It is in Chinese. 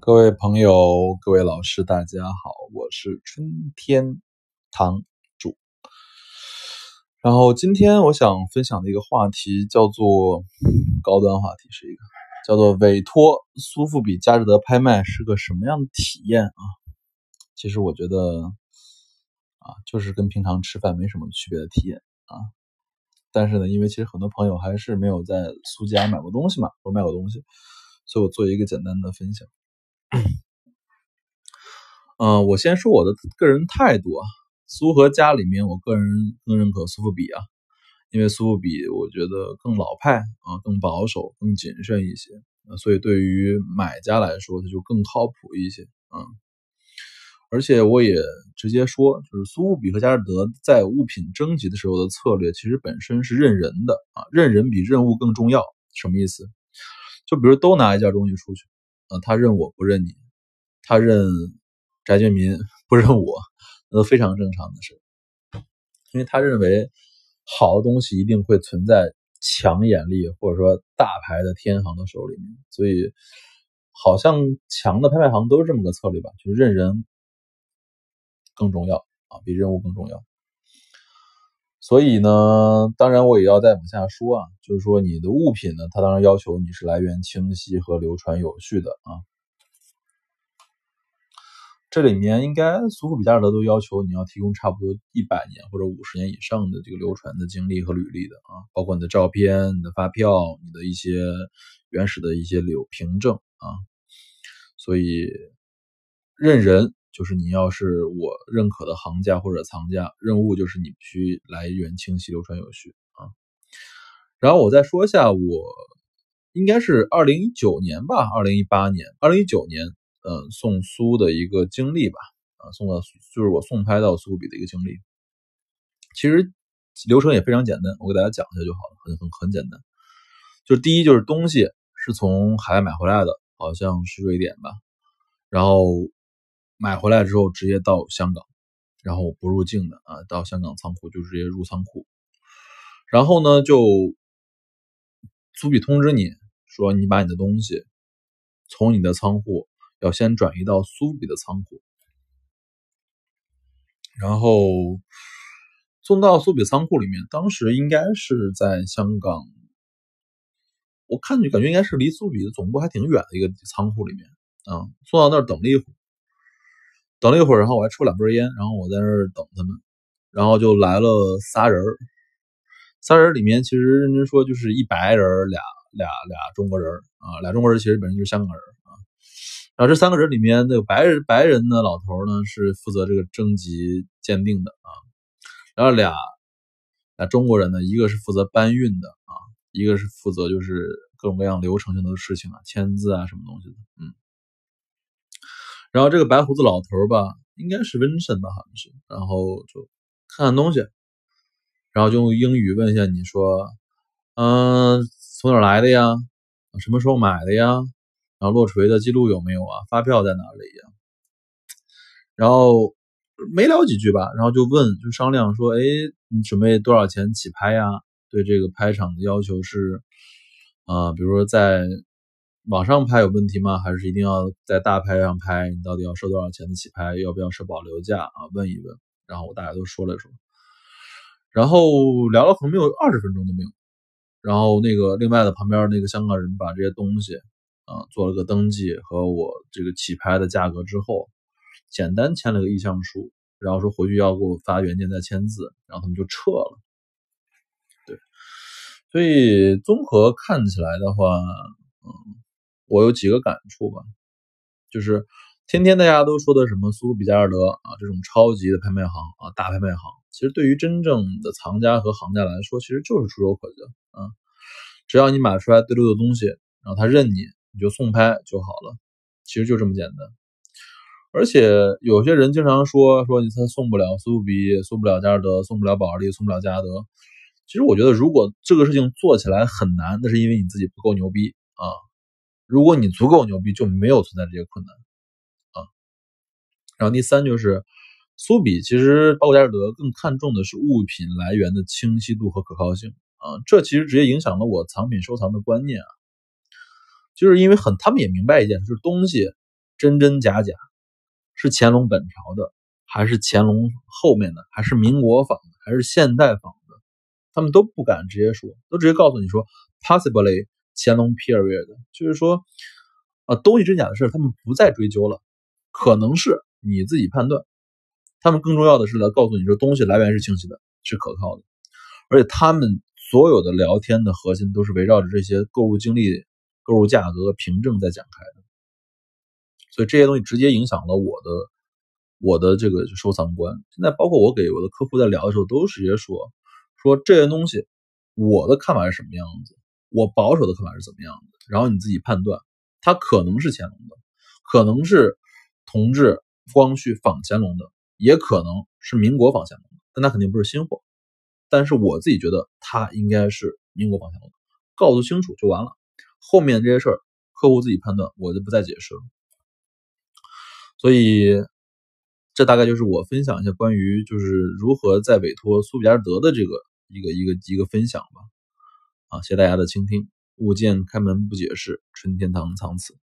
各位朋友，各位老师，大家好，我是春天堂主。然后今天我想分享的一个话题叫做高端话题，是一个叫做委托苏富比佳士得拍卖是个什么样的体验啊？其实我觉得啊，就是跟平常吃饭没什么区别的体验啊。但是呢，因为其实很多朋友还是没有在苏家买过东西嘛，或者卖过东西，所以我做一个简单的分享。嗯，我先说我的个人态度啊。苏和家里面，我个人更认可苏富比啊，因为苏富比我觉得更老派啊，更保守、更谨慎一些啊，所以对于买家来说，它就更靠谱一些啊。而且我也直接说，就是苏富比和佳士得在物品征集的时候的策略，其实本身是认人的啊，认人比认物更重要。什么意思？就比如都拿一件东西出去。他认我不认你，他认翟俊民不认我，那都非常正常的事。因为他认为好的东西一定会存在强眼力或者说大牌的天行的手里面，所以好像强的拍卖行都是这么个策略吧，就是认人更重要啊，比任务更重要。所以呢，当然我也要再往下说啊，就是说你的物品呢，它当然要求你是来源清晰和流传有序的啊。这里面应该苏富比、佳士得都要求你要提供差不多一百年或者五十年以上的这个流传的经历和履历的啊，包括你的照片、你的发票、你的一些原始的一些留凭证啊。所以认人。就是你要是我认可的行家或者藏家，任务就是你必须来源清晰、流传有序啊。然后我再说一下，我应该是二零一九年吧，二零一八年、二零一九年，嗯，送苏的一个经历吧，啊，送到就是我送拍到苏比的一个经历。其实流程也非常简单，我给大家讲一下就好了，很很很简单。就第一就是东西是从海外买回来的，好像是瑞典吧，然后。买回来之后直接到香港，然后不入境的啊，到香港仓库就直接入仓库，然后呢就苏比通知你说你把你的东西从你的仓库要先转移到苏比的仓库，然后送到苏比仓库里面，当时应该是在香港，我看就感觉应该是离苏比的总部还挺远的一个仓库里面啊，送到那儿等了一会儿。等了一会儿，然后我还抽两根烟，然后我在那儿等他们，然后就来了仨人仨人里面其实认真说就是一白人俩俩俩中国人啊，俩中国人其实本身就是香港人啊。然后这三个人里面，那个白人白人的老头呢是负责这个征集鉴定的啊，然后俩俩中国人呢，一个是负责搬运的啊，一个是负责就是各种各样流程性的事情啊，签字啊什么东西的，嗯。然后这个白胡子老头吧，应该是温森吧，好像是。然后就看看东西，然后就用英语问一下你说：“嗯，从哪来的呀？什么时候买的呀？然后落锤的记录有没有啊？发票在哪里呀？”然后没聊几句吧，然后就问，就商量说：“哎，你准备多少钱起拍呀？对这个拍场的要求是，啊，比如说在。”网上拍有问题吗？还是一定要在大拍上拍？你到底要收多少钱的起拍？要不要设保留价啊？问一问，然后我大家都说了说，然后聊了可能没有二十分钟都没有。然后那个另外的旁边那个香港人把这些东西啊做了个登记和我这个起拍的价格之后，简单签了个意向书，然后说回去要给我发原件再签字，然后他们就撤了。对，所以综合看起来的话，嗯。我有几个感触吧，就是天天大家都说的什么苏富比、佳士得啊这种超级的拍卖行啊大拍卖行，其实对于真正的藏家和行家来说，其实就是触手可及啊。只要你买出来对路的东西，然后他认你，你就送拍就好了，其实就这么简单。而且有些人经常说说你他送不了苏富比，送不了佳士得，送不了宝利，送不了佳士得。其实我觉得，如果这个事情做起来很难，那是因为你自己不够牛逼啊。如果你足够牛逼，就没有存在这些困难啊。然后第三就是苏比，其实包括佳士得更看重的是物品来源的清晰度和可靠性啊。这其实直接影响了我藏品收藏的观念啊。就是因为很，他们也明白一件，就是东西真真假假，是乾隆本朝的，还是乾隆后面的，还是民国仿的，还是现代仿的，他们都不敢直接说，都直接告诉你说 possibly 乾隆 period，就是说，啊，东西真假的事他们不再追究了，可能是你自己判断。他们更重要的是来告诉你说，东西来源是清晰的，是可靠的，而且他们所有的聊天的核心都是围绕着这些购入经历、购入价格、凭证在讲开的，所以这些东西直接影响了我的我的这个收藏观。现在包括我给我的客户在聊的时候，都直接说说这些东西，我的看法是什么样子，我保守的看法是怎么样的，然后你自己判断，它可能是乾隆的，可能是同治、光绪仿乾隆的。也可能是民国仿乾隆的，但它肯定不是新货。但是我自己觉得它应该是民国仿乾隆的，告诉清楚就完了。后面这些事儿客户自己判断，我就不再解释了。所以这大概就是我分享一下关于就是如何在委托苏比亚德的这个一个一个一个分享吧。啊，谢谢大家的倾听。勿见开门不解释，纯天堂藏词。